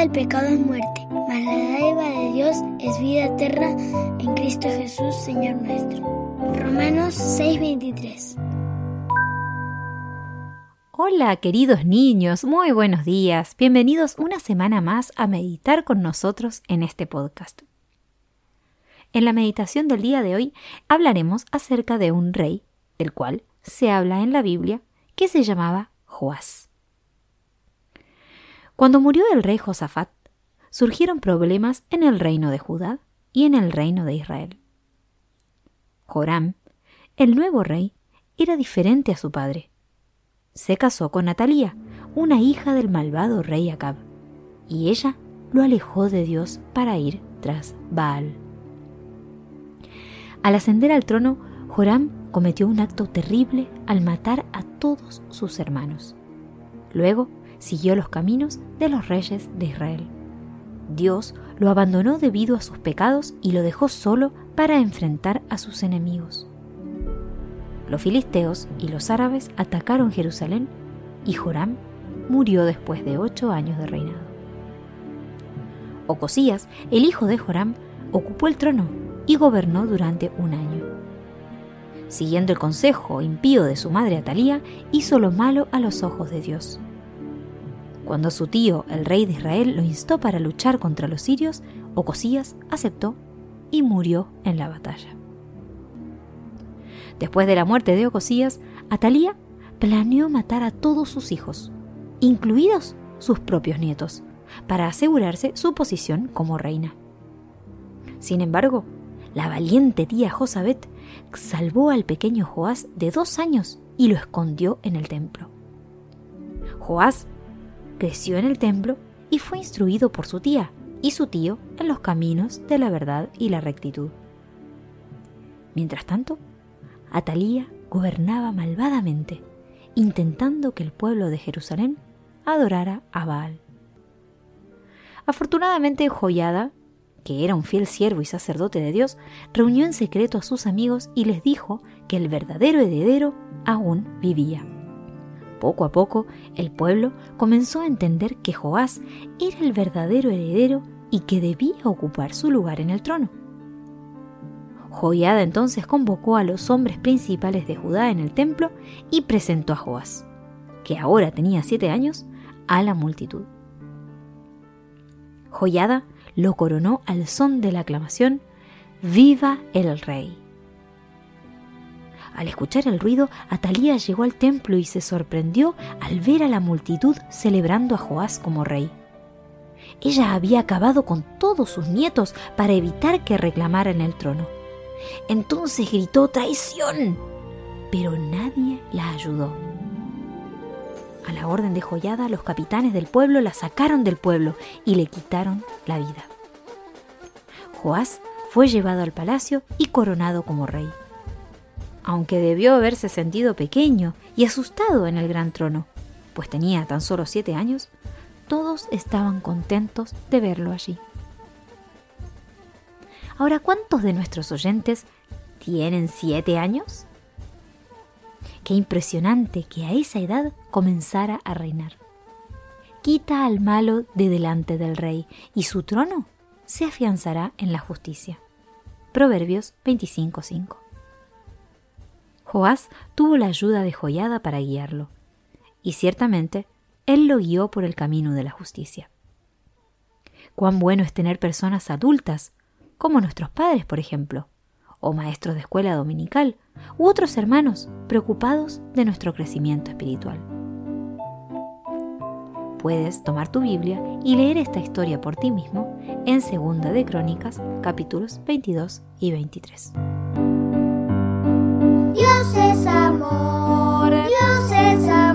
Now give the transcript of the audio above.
del pecado es muerte, mas la dádiva de Dios es vida eterna en Cristo Jesús, Señor nuestro. Romanos 6:23 Hola queridos niños, muy buenos días. Bienvenidos una semana más a meditar con nosotros en este podcast. En la meditación del día de hoy hablaremos acerca de un rey, del cual se habla en la Biblia, que se llamaba Joás. Cuando murió el rey Josafat, surgieron problemas en el reino de Judá y en el reino de Israel. Joram, el nuevo rey, era diferente a su padre se casó con Natalía, una hija del malvado rey Acab, y ella lo alejó de Dios para ir tras Baal. Al ascender al trono, Joram cometió un acto terrible al matar a todos sus hermanos. Luego siguió los caminos de los reyes de Israel. Dios lo abandonó debido a sus pecados y lo dejó solo para enfrentar a sus enemigos. Los filisteos y los árabes atacaron Jerusalén y Joram murió después de ocho años de reinado. Ocosías, el hijo de Joram, ocupó el trono y gobernó durante un año. Siguiendo el consejo impío de su madre Atalía, hizo lo malo a los ojos de Dios. Cuando su tío, el rey de Israel, lo instó para luchar contra los sirios, Ocosías aceptó y murió en la batalla. Después de la muerte de Ocosías, Atalía planeó matar a todos sus hijos, incluidos sus propios nietos, para asegurarse su posición como reina. Sin embargo, la valiente tía Josabet salvó al pequeño Joás de dos años y lo escondió en el templo. Joás creció en el templo y fue instruido por su tía y su tío en los caminos de la verdad y la rectitud. Mientras tanto, Atalía gobernaba malvadamente, intentando que el pueblo de Jerusalén adorara a Baal. Afortunadamente, Joyada, que era un fiel siervo y sacerdote de Dios, reunió en secreto a sus amigos y les dijo que el verdadero heredero aún vivía. Poco a poco, el pueblo comenzó a entender que Joás era el verdadero heredero y que debía ocupar su lugar en el trono. Joiada entonces convocó a los hombres principales de Judá en el templo y presentó a Joás, que ahora tenía siete años, a la multitud. Joiada lo coronó al son de la aclamación ¡Viva el rey! Al escuchar el ruido, Atalía llegó al templo y se sorprendió al ver a la multitud celebrando a Joás como rey. Ella había acabado con todos sus nietos para evitar que reclamaran el trono. Entonces gritó traición, pero nadie la ayudó. A la orden de Joyada, los capitanes del pueblo la sacaron del pueblo y le quitaron la vida. Joás fue llevado al palacio y coronado como rey. Aunque debió haberse sentido pequeño y asustado en el gran trono, pues tenía tan solo siete años, todos estaban contentos de verlo allí. Ahora, ¿cuántos de nuestros oyentes tienen siete años? Qué impresionante que a esa edad comenzara a reinar. Quita al malo de delante del rey y su trono se afianzará en la justicia. Proverbios 25:5. Joás tuvo la ayuda de Joyada para guiarlo, y ciertamente él lo guió por el camino de la justicia. Cuán bueno es tener personas adultas como nuestros padres, por ejemplo, o maestros de escuela dominical, u otros hermanos preocupados de nuestro crecimiento espiritual. puedes tomar tu Biblia y leer esta historia por ti mismo en Segunda de Crónicas, capítulos 22 y 23. Dios es amor, Dios es amor.